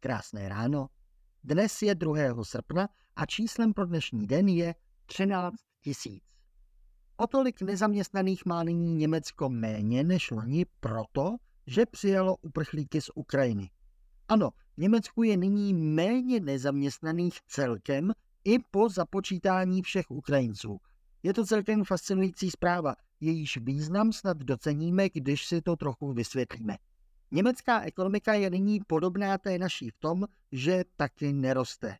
Krásné ráno. Dnes je 2. srpna a číslem pro dnešní den je 13 tisíc. O tolik nezaměstnaných má nyní Německo méně než loni proto, že přijalo uprchlíky z Ukrajiny. Ano, v Německu je nyní méně nezaměstnaných celkem i po započítání všech Ukrajinců. Je to celkem fascinující zpráva, jejíž význam snad doceníme, když si to trochu vysvětlíme. Německá ekonomika je nyní podobná té naší v tom, že taky neroste.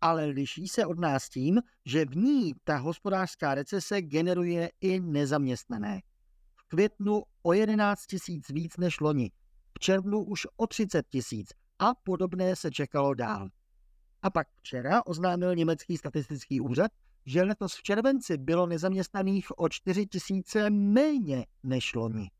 Ale liší se od nás tím, že v ní ta hospodářská recese generuje i nezaměstnané. V květnu o 11 tisíc víc než loni, v červnu už o 30 tisíc a podobné se čekalo dál. A pak včera oznámil německý statistický úřad, že letos v červenci bylo nezaměstnaných o 4 tisíce méně než loni.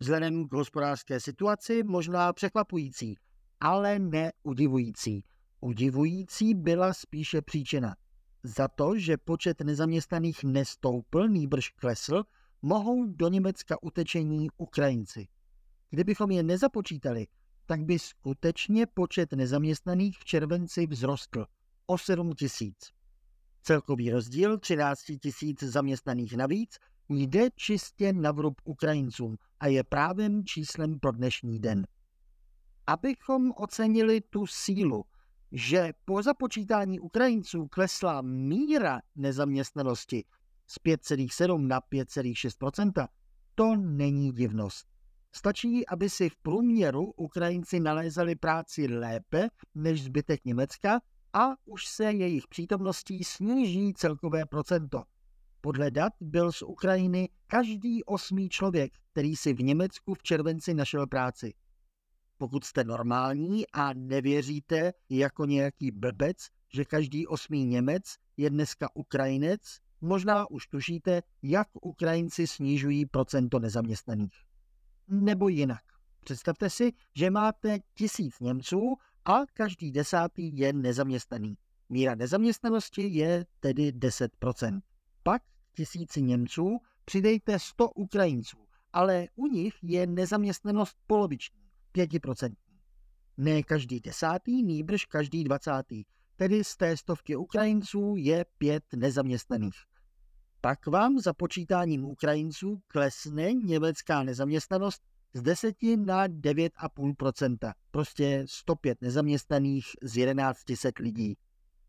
Vzhledem k hospodářské situaci možná překvapující, ale ne udivující. Udivující byla spíše příčina. Za to, že počet nezaměstnaných nestoupl, nýbrž klesl, mohou do Německa utečení Ukrajinci. Kdybychom je nezapočítali, tak by skutečně počet nezaměstnaných v červenci vzrostl o 7 tisíc. Celkový rozdíl 13 tisíc zaměstnaných navíc jde čistě na vrub Ukrajincům a je právem číslem pro dnešní den. Abychom ocenili tu sílu, že po započítání Ukrajinců klesla míra nezaměstnanosti z 5,7 na 5,6% to není divnost. Stačí, aby si v průměru Ukrajinci nalézali práci lépe než zbytek Německa a už se jejich přítomností sníží celkové procento. Podle dat byl z Ukrajiny každý osmý člověk, který si v Německu v červenci našel práci. Pokud jste normální a nevěříte jako nějaký blbec, že každý osmý Němec je dneska Ukrajinec, možná už tušíte, jak Ukrajinci snižují procento nezaměstnaných. Nebo jinak. Představte si, že máte tisíc Němců a každý desátý je nezaměstnaný. Míra nezaměstnanosti je tedy 10%. Pak tisíci Němců přidejte 100 Ukrajinců, ale u nich je nezaměstnanost poloviční, 5%. Ne každý desátý, nýbrž každý dvacátý, tedy z té stovky Ukrajinců je pět nezaměstnaných. Pak vám za počítáním Ukrajinců klesne německá nezaměstnanost z 10 na 9,5%. Prostě 105 nezaměstnaných z 1100 lidí.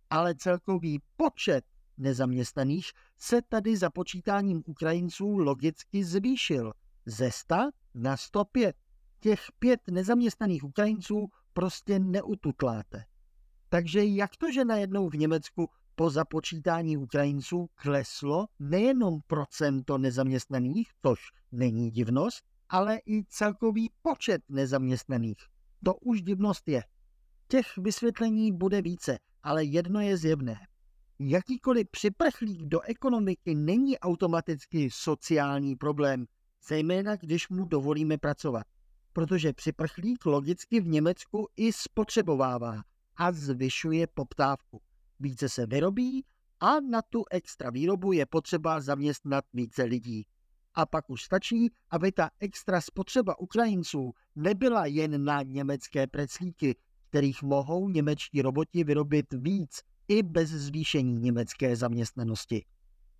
Ale celkový počet nezaměstnaných se tady za počítáním Ukrajinců logicky zvýšil ze 100 na 105. Těch pět nezaměstnaných Ukrajinců prostě neututláte. Takže jak to, že najednou v Německu po započítání Ukrajinců kleslo nejenom procento nezaměstnaných, což není divnost, ale i celkový počet nezaměstnaných. To už divnost je. Těch vysvětlení bude více, ale jedno je zjevné. Jakýkoliv připrchlík do ekonomiky není automaticky sociální problém, zejména když mu dovolíme pracovat. Protože připrchlík logicky v Německu i spotřebovává a zvyšuje poptávku. Více se vyrobí a na tu extra výrobu je potřeba zaměstnat více lidí. A pak už stačí, aby ta extra spotřeba Ukrajinců nebyla jen na německé preclíky, kterých mohou němečtí roboti vyrobit víc i bez zvýšení německé zaměstnanosti.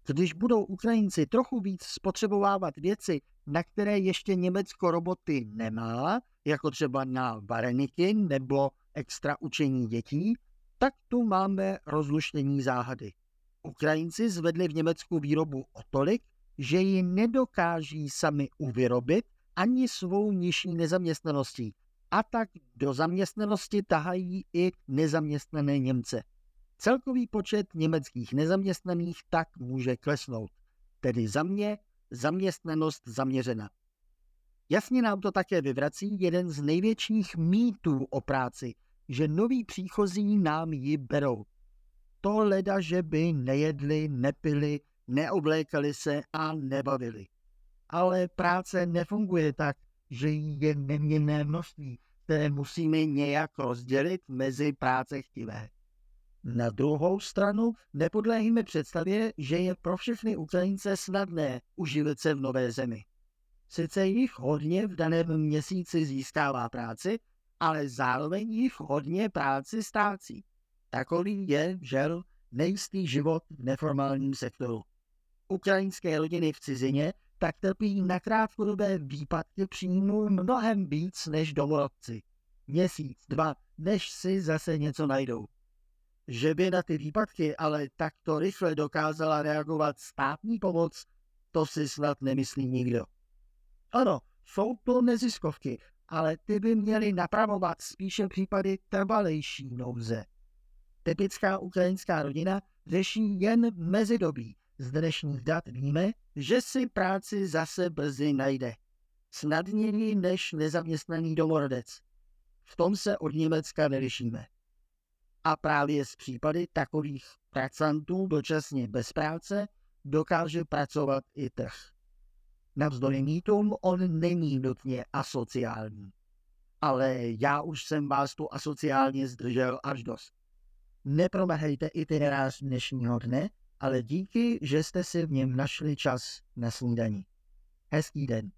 Když budou Ukrajinci trochu víc spotřebovávat věci, na které ještě Německo roboty nemá, jako třeba na vareniky nebo extra učení dětí, tak tu máme rozluštění záhady. Ukrajinci zvedli v Německu výrobu o tolik, že ji nedokáží sami uvyrobit ani svou nižší nezaměstnaností. A tak do zaměstnanosti tahají i nezaměstnané Němce. Celkový počet německých nezaměstnaných tak může klesnout. Tedy za mě zaměstnanost zaměřena. Jasně nám to také vyvrací jeden z největších mýtů o práci, že noví příchozí nám ji berou. To leda, že by nejedli, nepili, neoblékali se a nebavili. Ale práce nefunguje tak, že je neměnné množství, které musíme nějak rozdělit mezi práce chtivé. Na druhou stranu nepodléhíme představě, že je pro všechny Ukrajince snadné uživit se v nové zemi. Sice jich hodně v daném měsíci získává práci, ale zároveň jich hodně práci ztrácí. Takový je, žel, nejistý život v neformálním sektoru. Ukrajinské rodiny v cizině tak trpí na krátkodobé výpadky příjmů mnohem víc než domorodci. Měsíc, dva, než si zase něco najdou. Že by na ty výpadky ale takto rychle dokázala reagovat státní pomoc, to si snad nemyslí nikdo. Ano, jsou to neziskovky, ale ty by měly napravovat spíše případy trvalejší nouze. Typická ukrajinská rodina řeší jen mezidobí. Z dnešních dat víme, že si práci zase brzy najde. Snadněji než nezaměstnaný domorodec. V tom se od Německa nelišíme. A právě z případy takových pracantů dočasně bez práce dokáže pracovat i trh. Navzdory mýtům on není nutně asociální. Ale já už jsem vás tu asociálně zdržel až dost. Nepromahejte itinerář dnešního dne, ale díky, že jste si v něm našli čas na snídaní. Hezký den.